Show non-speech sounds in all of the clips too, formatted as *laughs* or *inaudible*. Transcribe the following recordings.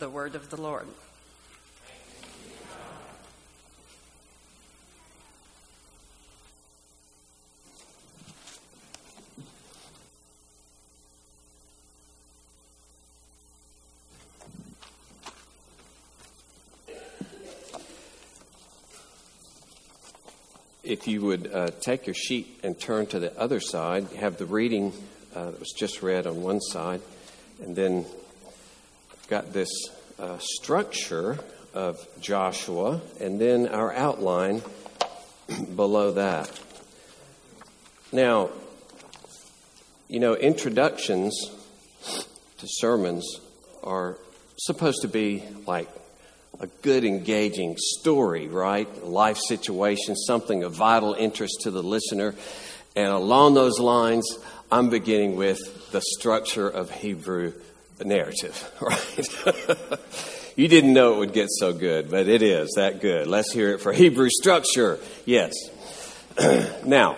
The word of the Lord. If you would uh, take your sheet and turn to the other side, have the reading uh, that was just read on one side, and then got this uh, structure of Joshua, and then our outline *clears throat* below that. Now, you know, introductions to sermons are supposed to be like a good, engaging story, right? life situation, something of vital interest to the listener. And along those lines, I'm beginning with the structure of Hebrew narrative, *laughs* right? you didn't know it would get so good, but it is that good. Let's hear it for Hebrew structure. Yes. *clears throat* now,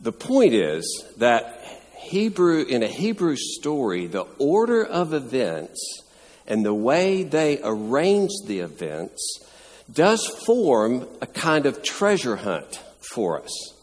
the point is that Hebrew, in a Hebrew story, the order of events and the way they arrange the events does form a kind of treasure hunt for us.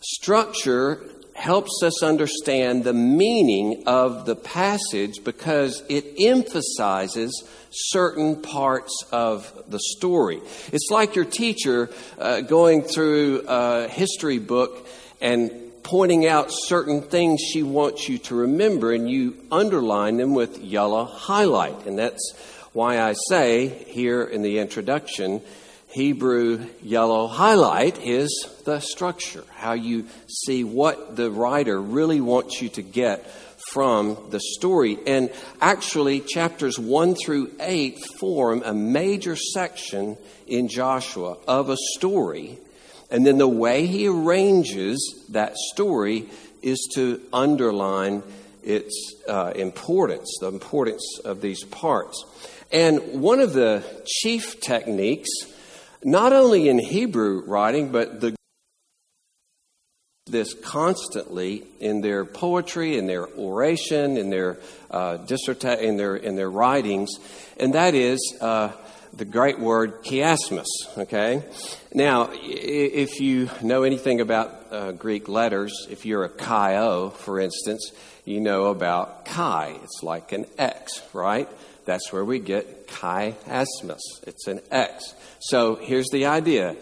Structure helps us understand the meaning of the passage because it emphasizes certain parts of the story. It's like your teacher uh, going through a history book and pointing out certain things she wants you to remember, and you underline them with yellow highlight. And that's why I say here in the introduction, Hebrew yellow highlight is the structure, how you see what the writer really wants you to get from the story. And actually, chapters 1 through 8 form a major section in Joshua of a story and then the way he arranges that story is to underline its uh, importance, the importance of these parts. And one of the chief techniques, not only in Hebrew writing, but the this constantly in their poetry, in their oration, in their uh, disserta- in their in their writings, and that is uh, the great word chiasmus, okay? Now, if you know anything about uh, Greek letters, if you're a chi-o, for instance, you know about chi. It's like an X, right? That's where we get chiasmus. It's an X. So here's the idea.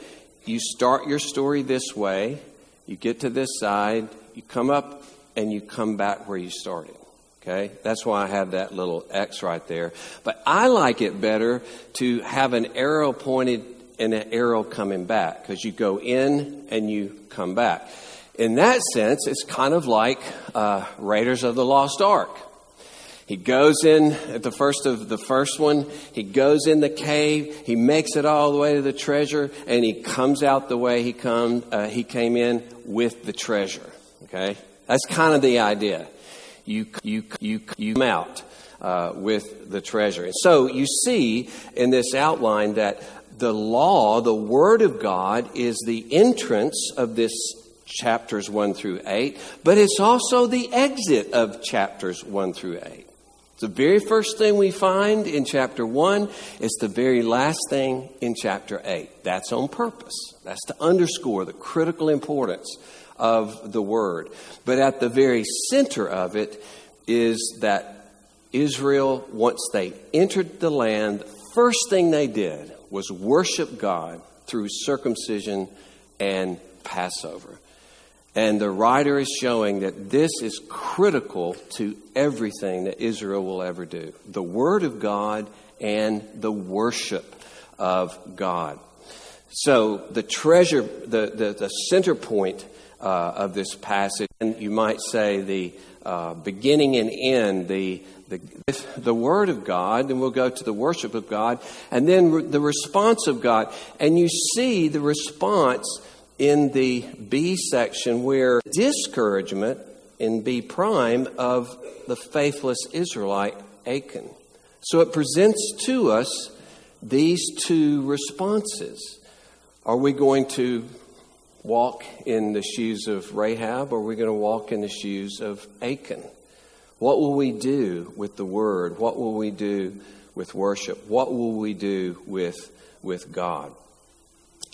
You start your story this way, you get to this side, you come up, and you come back where you started. Okay? That's why I have that little X right there. But I like it better to have an arrow pointed and an arrow coming back because you go in and you come back. In that sense, it's kind of like uh, Raiders of the Lost Ark. He goes in at the first of the first one. He goes in the cave. He makes it all the way to the treasure, and he comes out the way he come. Uh, he came in with the treasure. Okay, that's kind of the idea you, you, you, you come out uh, with the treasure. And so you see in this outline that the law, the Word of God, is the entrance of this chapters 1 through 8, but it's also the exit of chapters 1 through 8. The very first thing we find in chapter 1 is the very last thing in chapter 8. That's on purpose. That's to underscore the critical importance of the word. But at the very center of it is that Israel, once they entered the land, first thing they did was worship God through circumcision and Passover. And the writer is showing that this is critical to everything that Israel will ever do the Word of God and the worship of God. So, the treasure, the, the, the center point uh, of this passage. And you might say the uh, beginning and end, the, the, the Word of God, and we'll go to the worship of God, and then re- the response of God. And you see the response in the B section where discouragement in B prime of the faithless Israelite Achan. So it presents to us these two responses. Are we going to walk in the shoes of Rahab or are we going to walk in the shoes of Achan? What will we do with the word? What will we do with worship? What will we do with, with God?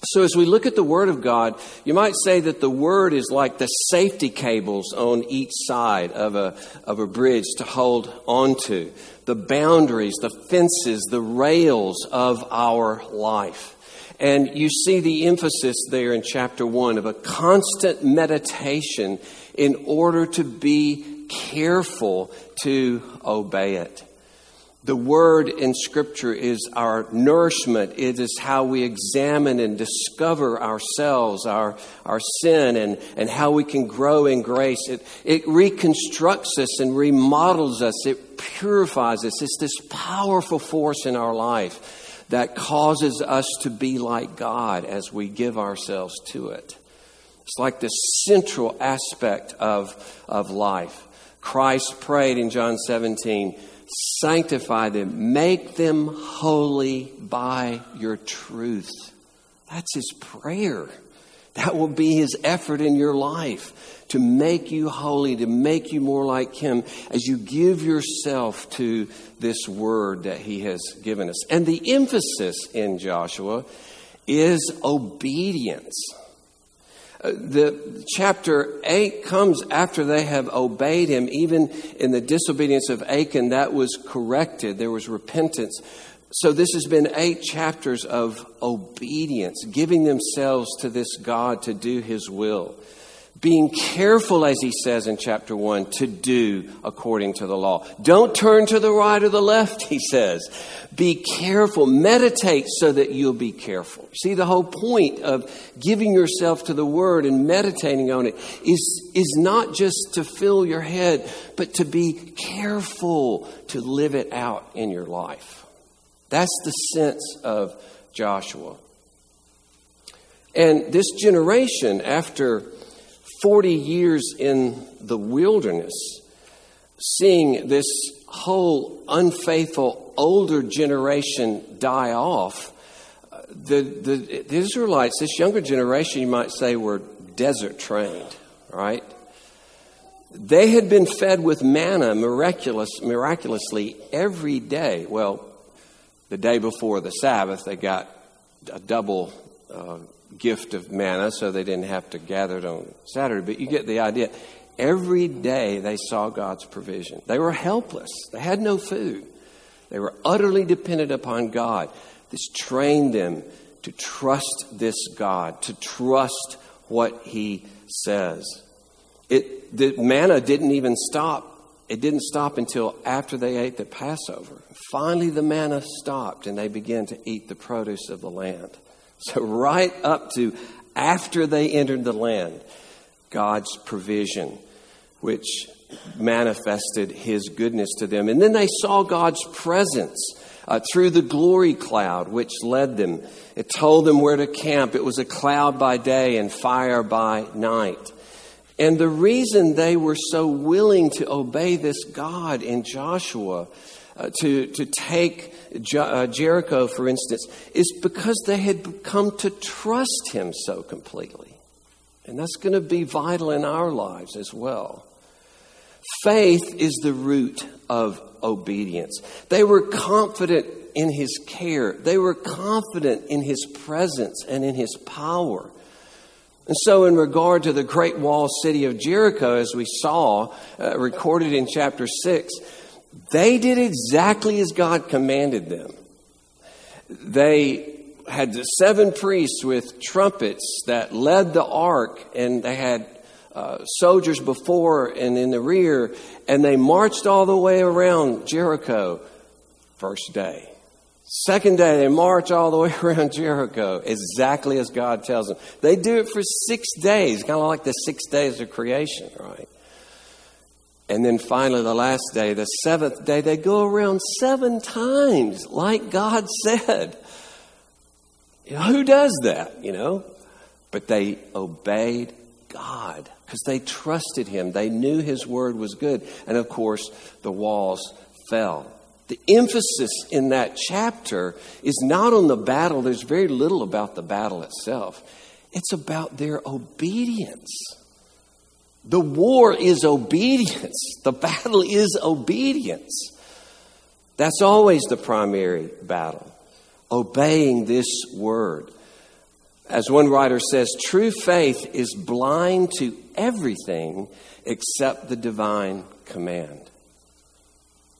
So, as we look at the Word of God, you might say that the Word is like the safety cables on each side of a, of a bridge to hold onto, the boundaries, the fences, the rails of our life. And you see the emphasis there in chapter 1 of a constant meditation in order to be careful to obey it. The word in Scripture is our nourishment. It is how we examine and discover ourselves, our, our sin, and, and how we can grow in grace. It, it reconstructs us and remodels us. It purifies us. It's this powerful force in our life that causes us to be like God as we give ourselves to it. It's like the central aspect of, of life. Christ prayed in John 17 sanctify them, make them holy by your truth. That's his prayer. That will be his effort in your life to make you holy, to make you more like him as you give yourself to this word that he has given us. And the emphasis in Joshua is obedience the chapter 8 comes after they have obeyed him even in the disobedience of achan that was corrected. There was repentance. So this has been eight chapters of obedience giving themselves to this god to do his will being careful, as he says in chapter 1, to do according to the law. Don't turn to the right or the left, he says. Be careful. Meditate so that you'll be careful. See, the whole point of giving yourself to the word and meditating on it is, is not just to fill your head, but to be careful to live it out in your life. That's the sense of Joshua. And this generation, after 40 years in the wilderness, seeing this whole unfaithful older generation die off, the, the, the, Israelites, this younger generation, you might say, were desert trained, right? They had been fed with manna miraculous, miraculously every day. Well, the day before the Sabbath, they got a double uh, gift of manna, so they didn't have to gather it on Saturday. But you get the idea. Every day they saw God's provision. They were helpless, they had no food. They were utterly dependent upon God. This trained them to trust this God, to trust what He says. It, the manna didn't even stop. It didn't stop until after they ate the Passover. Finally, the manna stopped and they began to eat the produce of the land. *laughs* So, right up to after they entered the land, God's provision, which manifested his goodness to them. And then they saw God's presence uh, through the glory cloud, which led them. It told them where to camp. It was a cloud by day and fire by night. And the reason they were so willing to obey this God in Joshua uh, to, to take uh, Jericho, for instance, is because they had come to trust him so completely. And that's going to be vital in our lives as well. Faith is the root of obedience. They were confident in his care, they were confident in his presence and in his power. And so, in regard to the great wall city of Jericho, as we saw uh, recorded in chapter 6, they did exactly as God commanded them. They had the seven priests with trumpets that led the ark, and they had uh, soldiers before and in the rear, and they marched all the way around Jericho first day. Second day, they march all the way *laughs* around Jericho, exactly as God tells them. They do it for six days, kind of like the six days of creation, right? And then finally, the last day, the seventh day, they go around seven times, like God *laughs* said. You know, who does that, you know? But they obeyed God because they trusted Him. They knew His word was good. And of course, the walls fell. The emphasis in that chapter is not on the battle, there's very little about the battle itself. It's about their obedience. The war is obedience. *laughs* The battle is obedience. That's always the primary battle. Obeying this word. As one writer says, true faith is blind to everything except the divine command.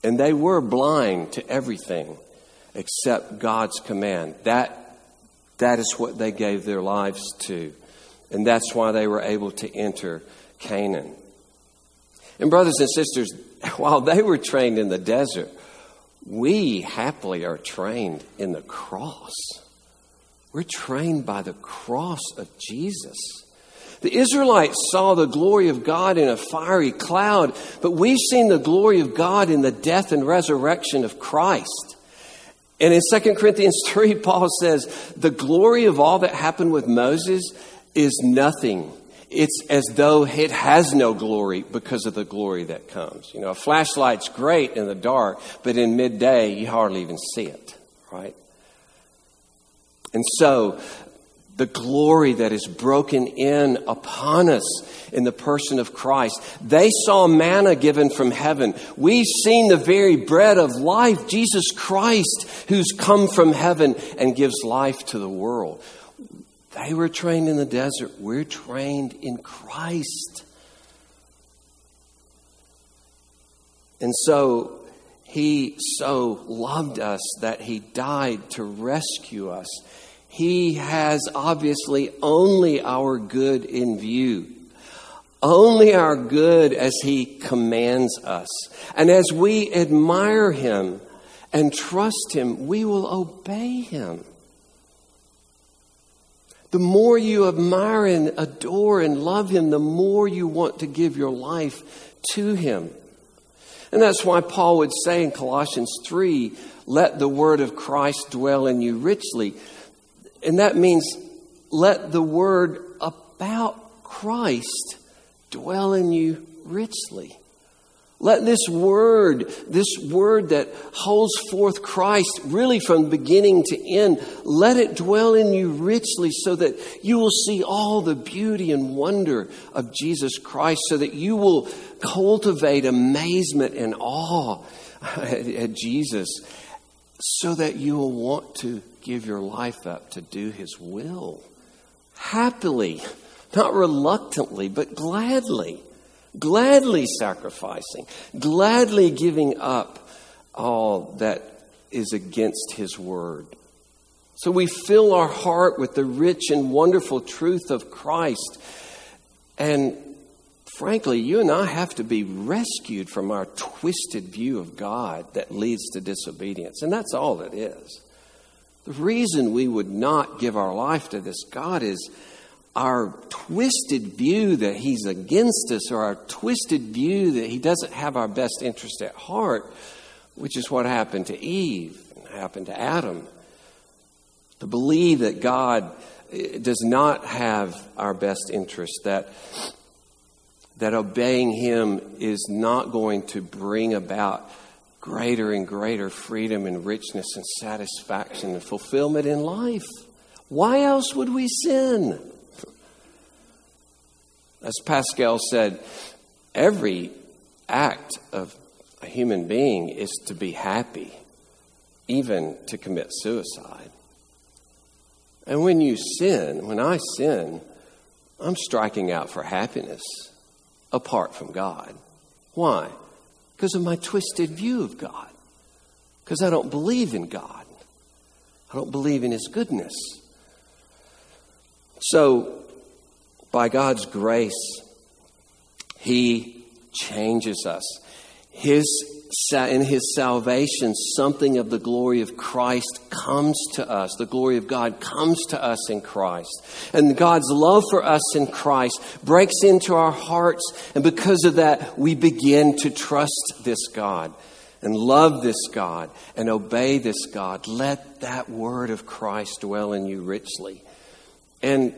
And they were blind to everything except God's command. That, that is what they gave their lives to. And that's why they were able to enter Canaan. And, brothers and sisters, *laughs* while they were trained in the desert, we happily are trained in the cross. We're trained by the cross of Jesus. The Israelites saw the glory of God in a fiery cloud, but we've seen the glory of God in the death and resurrection of Christ. And in 2 Corinthians 3, Paul says, The glory of all that happened with Moses is nothing. It's as though it has no glory because of the glory that comes. You know, a flashlight's great in the dark, but in midday, you hardly even see it, right? And so, the glory that is broken in upon us in the person of Christ. They saw manna given from heaven. We've seen the very bread of life, Jesus Christ, who's come from heaven and gives life to the world. They were trained in the desert. We're trained in Christ. And so he so loved us that he died to rescue us. He has obviously only our good in view. Only our good as He commands us. And as we admire Him and trust Him, we will obey Him. The more you admire and adore and love Him, the more you want to give your life to Him. And that's why Paul would say in Colossians 3 let the word of Christ dwell in you richly. And that means let the word about Christ dwell in you richly. Let this word, this word that holds forth Christ really from beginning to end, let it dwell in you richly so that you will see all the beauty and wonder of Jesus Christ, so that you will cultivate amazement and awe at Jesus, so that you will want to give your life up to do His will. Happily, not reluctantly, but gladly. Gladly sacrificing, gladly giving up all that is against His word. So we fill our heart with the rich and wonderful truth of Christ. And frankly, you and I have to be rescued from our twisted view of God that leads to disobedience. And that's all it is. The reason we would not give our life to this God is our twisted view that He's against us or our twisted view that He doesn't have our best interest at heart, which is what happened to Eve happened to Adam. To believe that God eh, does not have our best interest, that that obeying Him is not going to bring about greater and greater freedom and richness and satisfaction and fulfillment in life. Why else would we sin? As Pascal said, every act of a human being is to be happy, even to commit suicide. And when you sin, when I sin, I'm striking out for happiness apart from God. Why? because of my twisted view of God. Because I don't believe in God. I don't believe in His goodness. So, by God's grace, He changes us. His in his salvation, something of the glory of Christ comes to us. The glory of God comes to us in Christ. And God's love for us in Christ breaks into our hearts. And because of that, we begin to trust this God and love this God and obey this God. Let that word of Christ dwell in you richly. And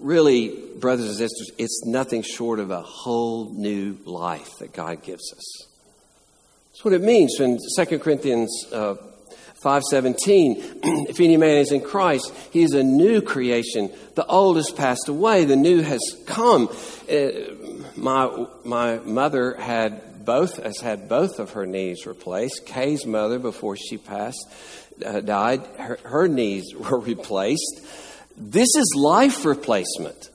really, brothers and sisters, it's nothing short of a whole new life that God gives us. That's what it means in 2 Corinthians uh, 5.17. *clears throat* if any man is in Christ, he is a new creation. The old has passed away. The new has come. Uh, my, my mother had both, has had both of her knees replaced. Kay's mother, before she passed, uh, died, her, her knees *laughs* were replaced. This is life replacement.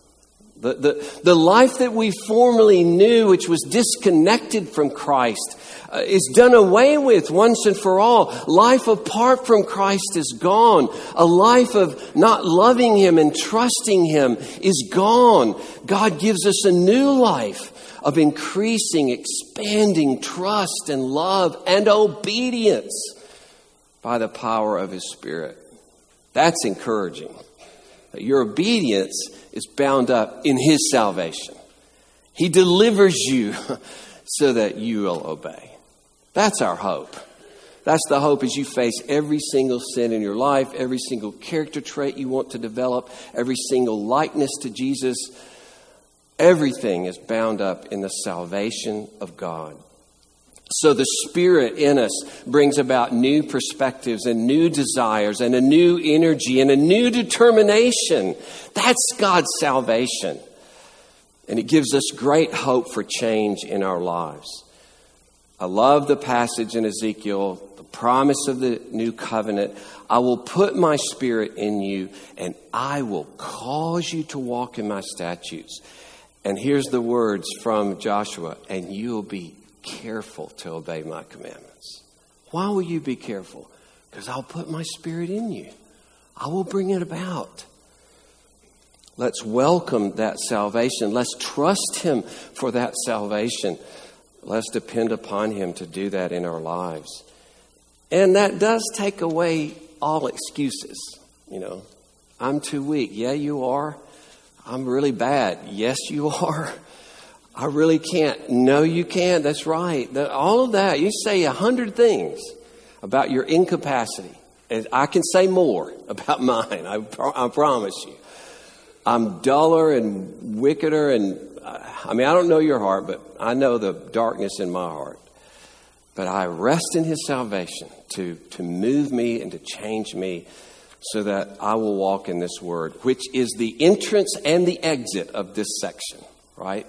The, the, the life that we formerly knew, which was disconnected from Christ, uh, is done away with once and for all. Life apart from Christ is gone. A life of not loving Him and trusting Him is gone. God gives us a new life of increasing, expanding trust and love and obedience by the power of His Spirit. That's encouraging. Your obedience is bound up in His salvation. He delivers you *laughs* so that you will obey. That's our hope. That's the hope as you face every single sin in your life, every single character trait you want to develop, every single likeness to Jesus. Everything is bound up in the salvation of God. So the Spirit in us brings about new perspectives and new desires and a new energy and a new determination. That's God's salvation. And it gives us great hope for change in our lives. I love the passage in Ezekiel, the promise of the new covenant. I will put my spirit in you and I will cause you to walk in my statutes. And here's the words from Joshua, and you'll be careful to obey my commandments. Why will you be careful? Because I'll put my spirit in you, I will bring it about. Let's welcome that salvation. Let's trust Him for that salvation. Let's depend upon Him to do that in our lives. And that does take away all excuses. You know, I'm too weak. Yeah, you are. I'm really bad. Yes, you *laughs* are. I really can't. No, you can't. That's right. all of that. You say a hundred things about your incapacity. And I can say more *laughs* about mine. I, I promise you. I'm duller and wickeder and uh, I mean, I don't know your heart, but I know the darkness in my heart. But I rest in his salvation to, to move me and to change me so that I will walk in this word, which is the entrance and the exit of this section, right?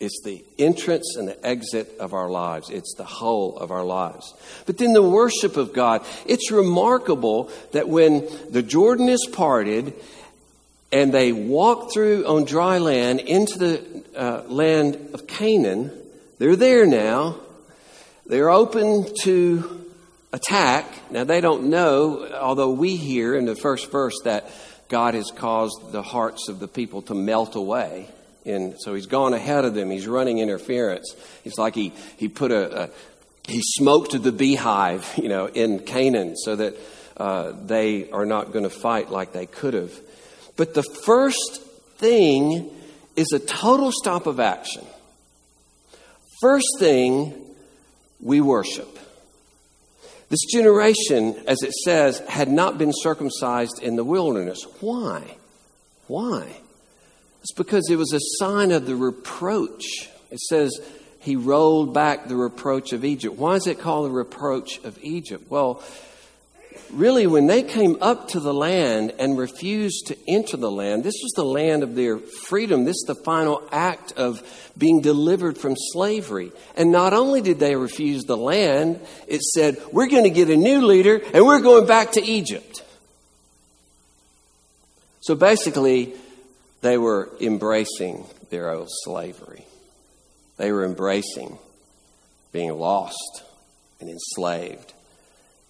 It's the entrance and the exit of our lives. It's the whole of our lives. But then the worship of God. It's remarkable that when the Jordan is parted and they walk through on dry land into the uh, land of Canaan, they're there now. They're open to attack. Now, they don't know, although we hear in the first verse that God has caused the hearts of the people to melt away. And so he's gone ahead of them. He's running interference. It's like he, he put a, a he smoked the beehive, *laughs* you know, in Canaan so that uh, they are not going to fight like they could have. But the first thing is a total stop of action. First thing, we worship. This generation, as it says, had not been circumcised in the wilderness. Why? Why? It's because it was a sign of the reproach. It says he rolled back the reproach of Egypt. Why is it called the reproach of Egypt? Well, really, when they came up to the land and refused to enter the land, this was the land of their freedom. This is the final act of being delivered from slavery. And not only did they refuse the land, it said, We're going to get a new leader and we're going back to Egypt. So basically, they were embracing their old slavery. They were embracing being lost and enslaved.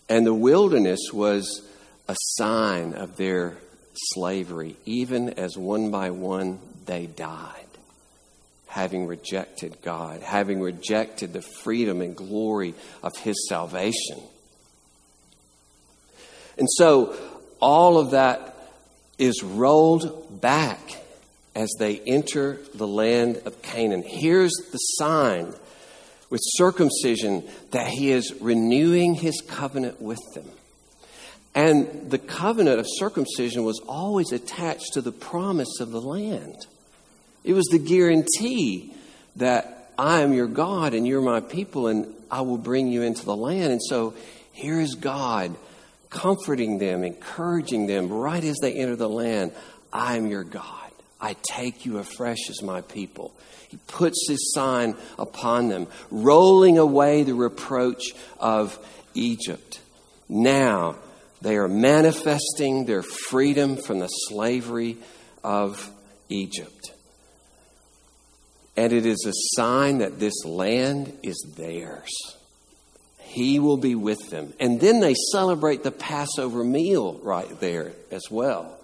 And the wilderness was a sign of their slavery, even as one by one they died, having rejected God, having rejected the freedom and glory of His salvation. And so all of that is rolled back as they enter the land of Canaan. Here's the sign with circumcision that he is renewing his covenant with them. And the covenant of circumcision was always attached to the promise of the land. It was the guarantee that I am your God and you're my people and I will bring you into the land. And so here is God comforting them, encouraging them right as they enter the land. I am your God. I take you afresh as my people. He puts his sign upon them, rolling away the reproach of Egypt. Now they are manifesting their freedom from the slavery of Egypt. And it is a sign that this land is theirs. He will be with them. And then they celebrate the Passover meal right there as well.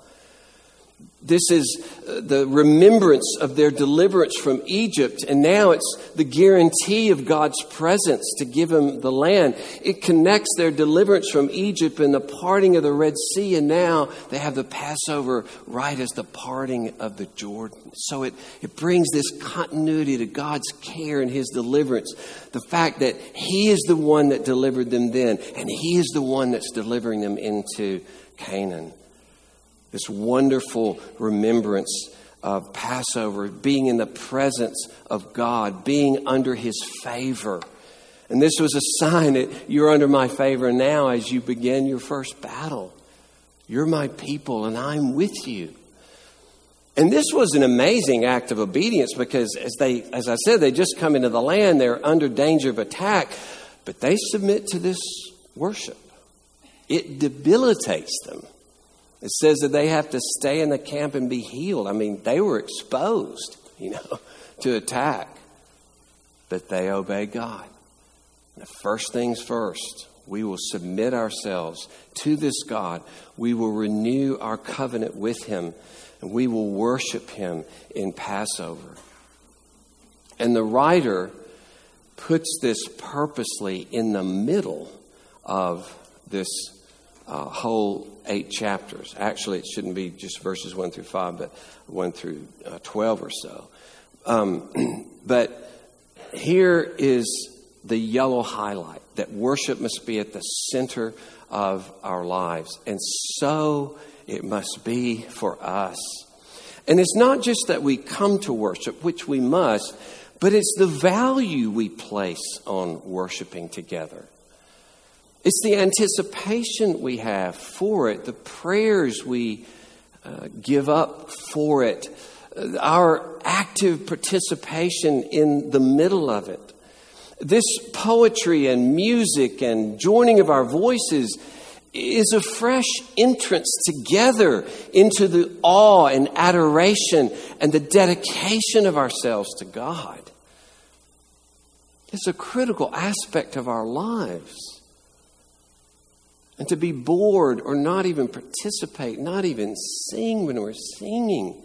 This is uh, the remembrance of their deliverance from Egypt, and now it's the guarantee of God's presence to give them the land. It connects their deliverance from Egypt and the parting of the Red Sea, and now they have the Passover right as the parting of the Jordan. So it, it brings this continuity to God's care and His deliverance. The fact that He is the one that delivered them then, and He is the one that's delivering them into Canaan. This wonderful remembrance of Passover, being in the presence of God, being under His favor. And this was a sign that you're under my favor now as you begin your first battle. You're my people, and I'm with you. And this was an amazing act of obedience because, as, they, as I said, they just come into the land, they're under danger of attack, but they submit to this worship. It debilitates them. It says that they have to stay in the camp and be healed. I mean, they were exposed, you know, *laughs* to attack. But they obey God. The first things first, we will submit ourselves to this God. We will renew our covenant with Him, and we will worship Him in Passover. And the writer puts this purposely in the middle of this uh, whole eight chapters. Actually, it shouldn't be just verses 1 through 5, but 1 through uh, 12 or so. Um, *clears throat* but here is the yellow highlight that worship must be at the center of our lives. And so it must be for us. And it's not just that we come to worship, which we must, but it's the value we place on worshiping together. It's the anticipation we have for it, the prayers we uh, give up for it, our active participation in the middle of it. This poetry and music and joining of our voices is a fresh entrance together into the awe and adoration and the dedication of ourselves to God. It's a critical aspect of our lives. And to be bored or not even participate, not even sing when we're singing,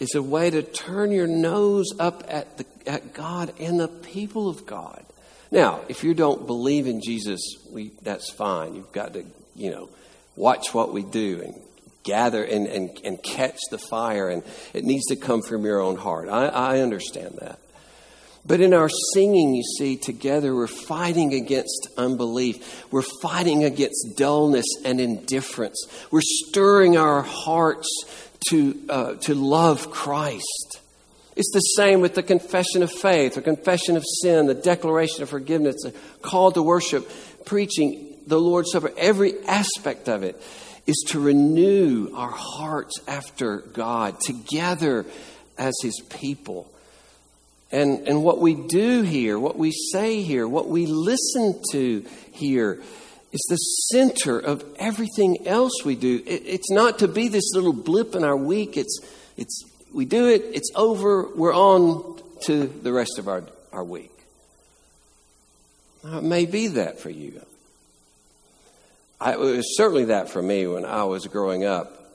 is a way to turn your nose up at, the, at God and the people of God. Now, if you don't believe in Jesus, we, that's fine. You've got to, you know, watch what we do and gather and, and, and catch the fire, and it needs to come from your own heart. I, I understand that. But in our singing, you see, together, we're fighting against unbelief. We're fighting against dullness and indifference. We're stirring our hearts to, uh, to love Christ. It's the same with the confession of faith, the confession of sin, the declaration of forgiveness, the call to worship, preaching the Lord's Supper. Every aspect of it is to renew our hearts after God together as His people. And, and what we do here, what we say here, what we listen to here is the center of everything else we do. It, it's not to be this little blip in our week. It's, it's, we do it, it's over, we're on to the rest of our, our week. Now, it may be that for you. I, it was certainly that for me when I was growing up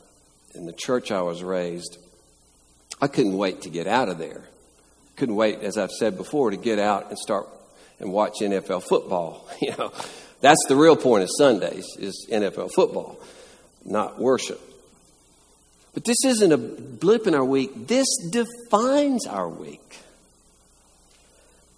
in the church I was raised. I couldn't wait to get out of there couldn't wait, as I've said before, to get out and start and watch NFL football. *laughs* You know, that's the real point of Sundays is NFL football, not worship. But this isn't a blip in our week. This defines our week.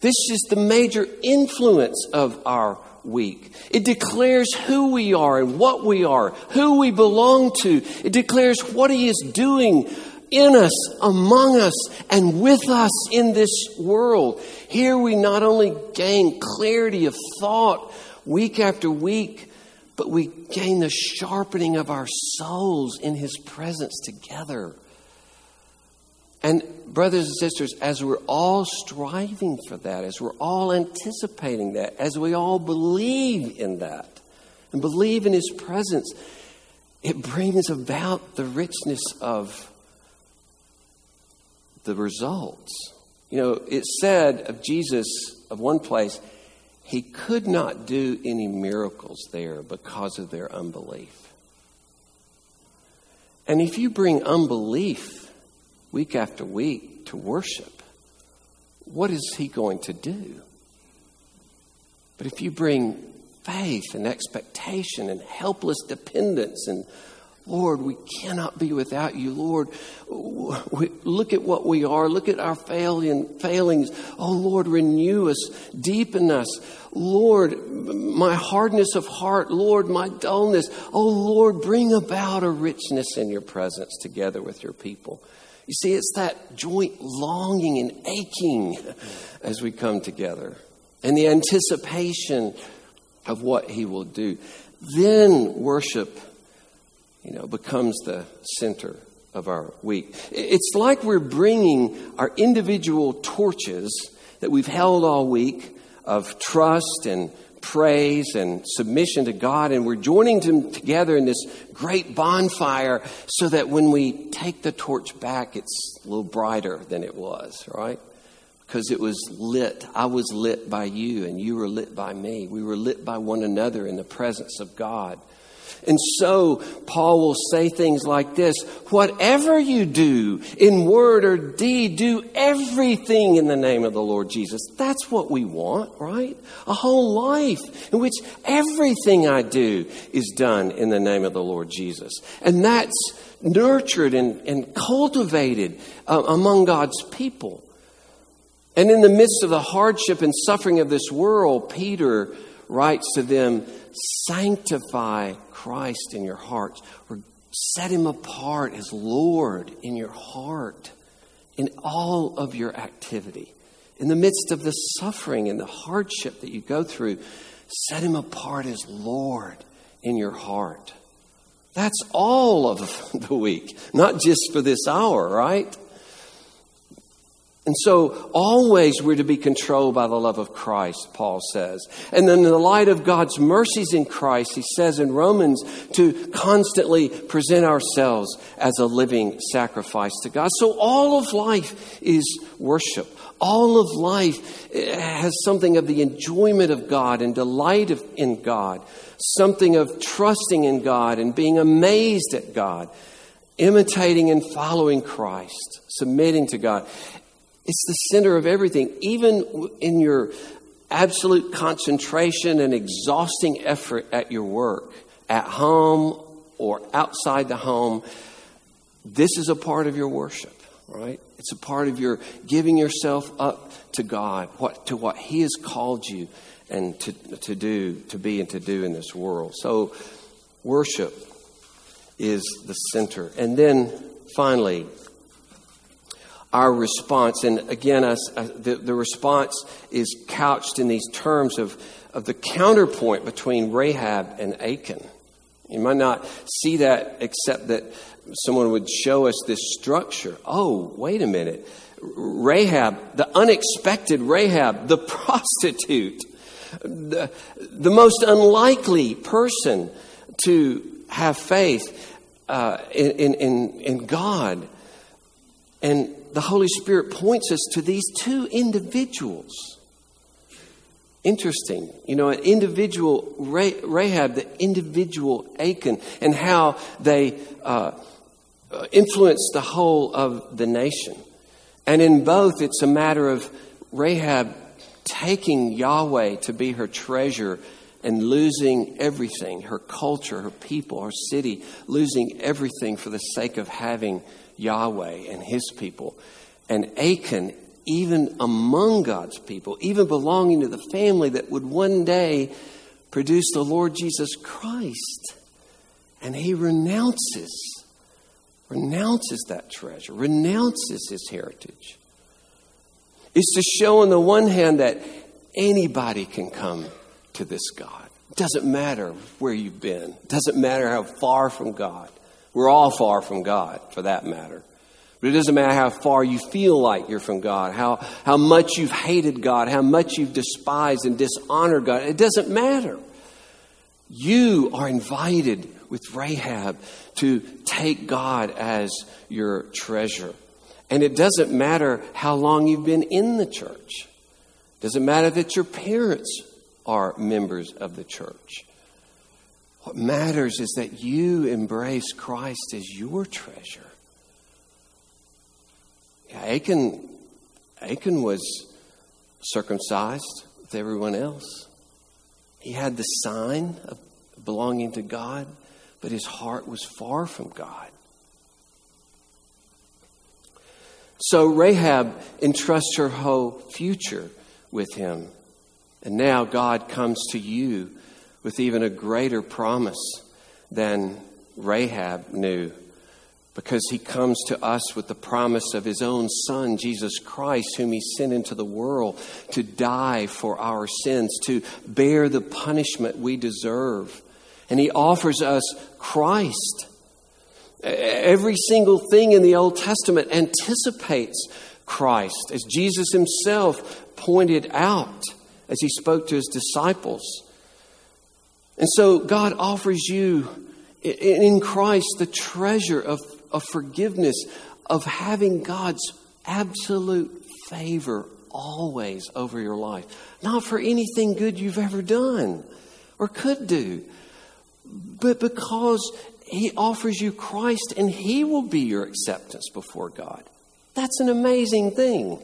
This is the major influence of our week. It declares who we are and what we are, who we belong to. It declares what He is doing in us, among us, and with us in this world. Here we not only gain clarity of thought week after week, but we gain the sharpening of our souls in His presence together. And, brothers and sisters, as we're all striving for that, as we're all anticipating that, as we all believe in that, and believe in His presence, it brings about the richness of the results. You know, it said of Jesus, of one place, he could not do any miracles there because of their unbelief. And if you bring unbelief week after week to worship, what is he going to do? But if you bring faith and expectation and helpless dependence and Lord, we cannot be without you. Lord, look at what we are. Look at our failings. Oh, Lord, renew us, deepen us. Lord, my hardness of heart. Lord, my dullness. Oh, Lord, bring about a richness in your presence together with your people. You see, it's that joint longing and aching as we come together and the anticipation of what he will do. Then worship you know, becomes the center of our week. It's like we're bringing our individual torches that we've held all week of trust and praise and submission to God, and we're joining them together in this great bonfire so that when we take the torch back, it's a little brighter than it was, right? Because it was lit. I was lit by you, and you were lit by me. We were lit by one another in the presence of God. And so Paul will say things like this Whatever you do in word or deed, do everything in the name of the Lord Jesus. That's what we want, right? A whole life in which everything I do is done in the name of the Lord Jesus. And that's nurtured and, and cultivated uh, among God's people. And in the midst of the hardship and suffering of this world, Peter writes to them, Sanctify Christ in your hearts, or set him apart as Lord in your heart, in all of your activity. In the midst of the suffering and the hardship that you go through, set him apart as Lord in your heart. That's all of *laughs* the week, not just for this hour, right? And so, always we're to be controlled by the love of Christ, Paul says. And then, in the light of God's mercies in Christ, he says in Romans to constantly present ourselves as a living sacrifice to God. So, all of life is worship. All of life eh, has something of the enjoyment of God and delight in God, something of trusting in God and being amazed at God, imitating and following Christ, submitting to God. It's the center of everything. Even in your absolute concentration and exhausting effort at your work, at home or outside the home, this is a part of your worship, right? It's a part of your giving yourself up to God, what, to what He has called you and to, to do, to be and to do in this world. So, worship is the center. And then finally, our response. And again, us, uh, the, the response is couched in these terms of, of the counterpoint between Rahab and Achan. You might not see that except that someone would show us this structure. Oh, wait a minute. Rahab, the unexpected Rahab, the *laughs* prostitute, the, the most unlikely person to have faith uh, in, in, in God. And the Holy Spirit points us to these two individuals. Interesting, you know, an individual Rahab, the individual Achan, and how they uh, uh, influenced the whole of the nation. And in both, it's a matter of Rahab taking Yahweh to be her treasure and losing everything her culture, her people, her city, losing everything for the sake of having Yahweh and his people. And Achan, even among God's people, even belonging to the family that would one day produce the Lord Jesus Christ. And he renounces, renounces that treasure, renounces his heritage. It's to show, on the one hand, that anybody can come to this God. It doesn't matter where you've been. It doesn't matter how far from God. We're all far from God, for that matter. But it doesn't matter how far you feel like you're from God, how, how much you've hated God, how much you've despised and dishonored God. It doesn't matter. You are invited with Rahab to take God as your treasure. And it doesn't matter how long you've been in the church. It doesn't matter that your parents are members of the church. What matters is that you embrace Christ as your treasure. Yeah, Achan, Achan was circumcised with everyone else. He had the sign of belonging to God, but his heart was far from God. So Rahab entrusts her whole future with him. And now God comes to you with even a greater promise than Rahab knew because he comes to us with the promise of his own Son, Jesus Christ, whom he sent into the world to die for our sins, to bear the punishment we deserve. And he offers us Christ. Every single thing in the Old Testament anticipates Christ, as Jesus himself pointed out as he spoke to his disciples. And so God offers you in Christ the treasure of, of forgiveness, of having God's absolute favor always over your life. Not for anything good you've ever done or could do, but because He offers you Christ and He will be your acceptance before God. That's an amazing thing.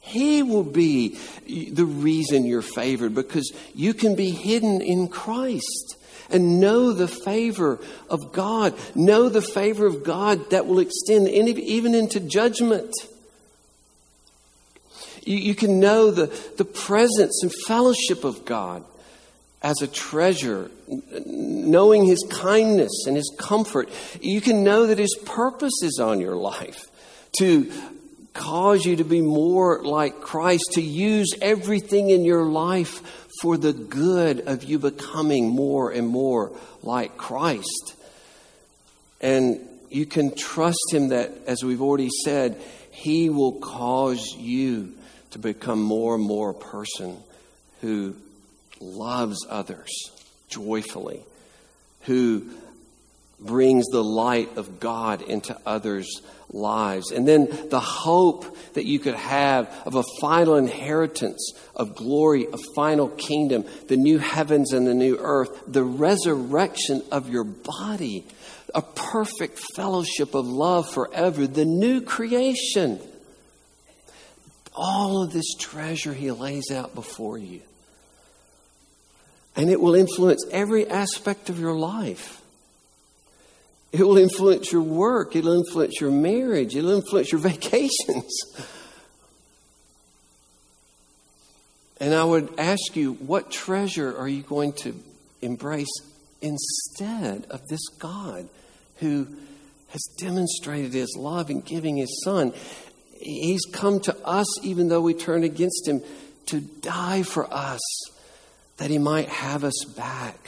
He will be the reason you're favored because you can be hidden in Christ and know the favor of God. Know the favor of God that will extend even into judgment. You, can know the, the presence and fellowship of God as a treasure, knowing His kindness and His comfort. You can know that His purpose is on your life to cause you to be more like Christ, to use everything in your life for the good of you becoming more and more like Christ. And you can trust Him that, as we've already said, He will cause you to become more and more a person who loves others joyfully, who brings the light of God into others' lives. And then the hope that you could have of a final inheritance of glory, a final kingdom, the new heavens and the new earth, the resurrection of your body, a perfect fellowship of love forever, the new creation. All of this treasure he lays out before you. And it will influence every aspect of your life. It will influence your work. It'll influence your marriage. It'll influence your *laughs* vacations. And I would ask you, what treasure are you going to embrace instead of this God who has demonstrated his love in giving his son? He's come to us, even though we turned against him, to die for us, that he might have us back.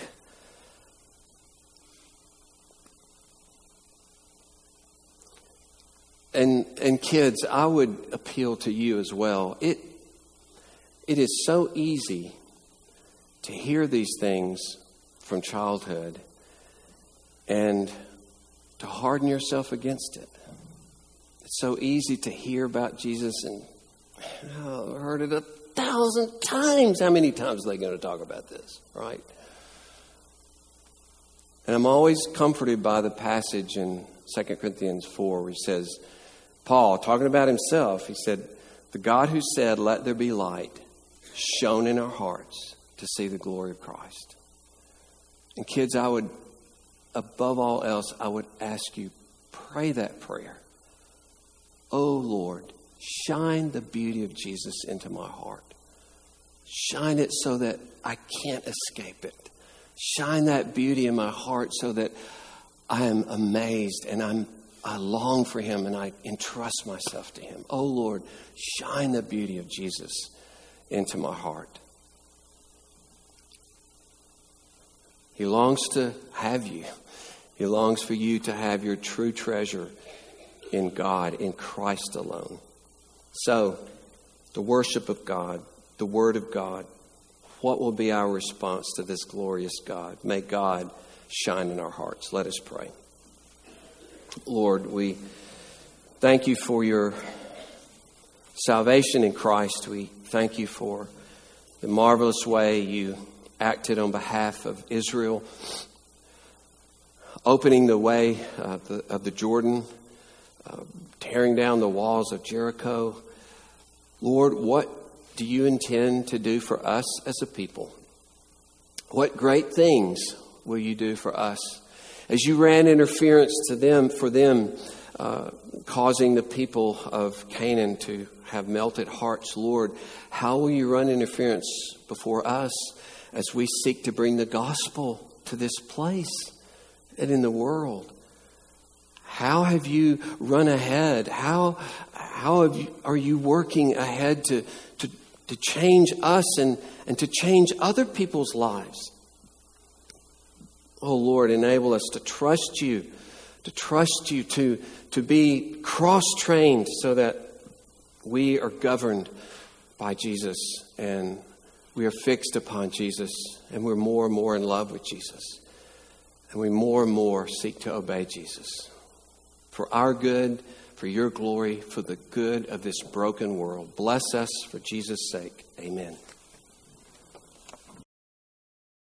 And, and kids, I would appeal to you as well. It, it is so easy to hear these things from childhood and to harden yourself against it. It's so easy to hear about Jesus and oh, I've heard it a thousand times. How many times are they going to talk about this, right? And I'm always comforted by the passage in 2 Corinthians 4 where he says, Paul, talking about himself, he said, The God who said, Let there be light, shone in our hearts to see the glory of Christ. And kids, I would, above all else, I would ask you, pray that prayer. Oh Lord, shine the beauty of Jesus into my heart. Shine it so that I can't escape it. Shine that beauty in my heart so that I am amazed and I'm I long for him and I entrust myself to him. Oh Lord, shine the beauty of Jesus into my heart. He longs to have you. He longs for you to have your true treasure in God, in Christ alone. So, the worship of God, the Word of God, what will be our response to this glorious God? May God shine in our hearts. Let us pray. Lord, we thank you for your salvation in Christ. We thank you for the marvelous way you acted on behalf of Israel, opening the way of the, of the Jordan, uh, tearing down the walls of Jericho. Lord, what do you intend to do for us as a people? What great things will you do for us? As you ran interference to them for them, uh, causing the people of Canaan to have melted hearts, Lord, how will you run interference before us as we seek to bring the gospel to this place and in the world? How have you run ahead? How, how you, are you working ahead to, to, to change us and, and to change other people's lives? Oh Lord, enable us to trust you, to trust you, to, to be cross trained so that we are governed by Jesus and we are fixed upon Jesus and we're more and more in love with Jesus. And we more and more seek to obey Jesus. For our good, for your glory, for the good of this broken world. Bless us for Jesus' sake. Amen.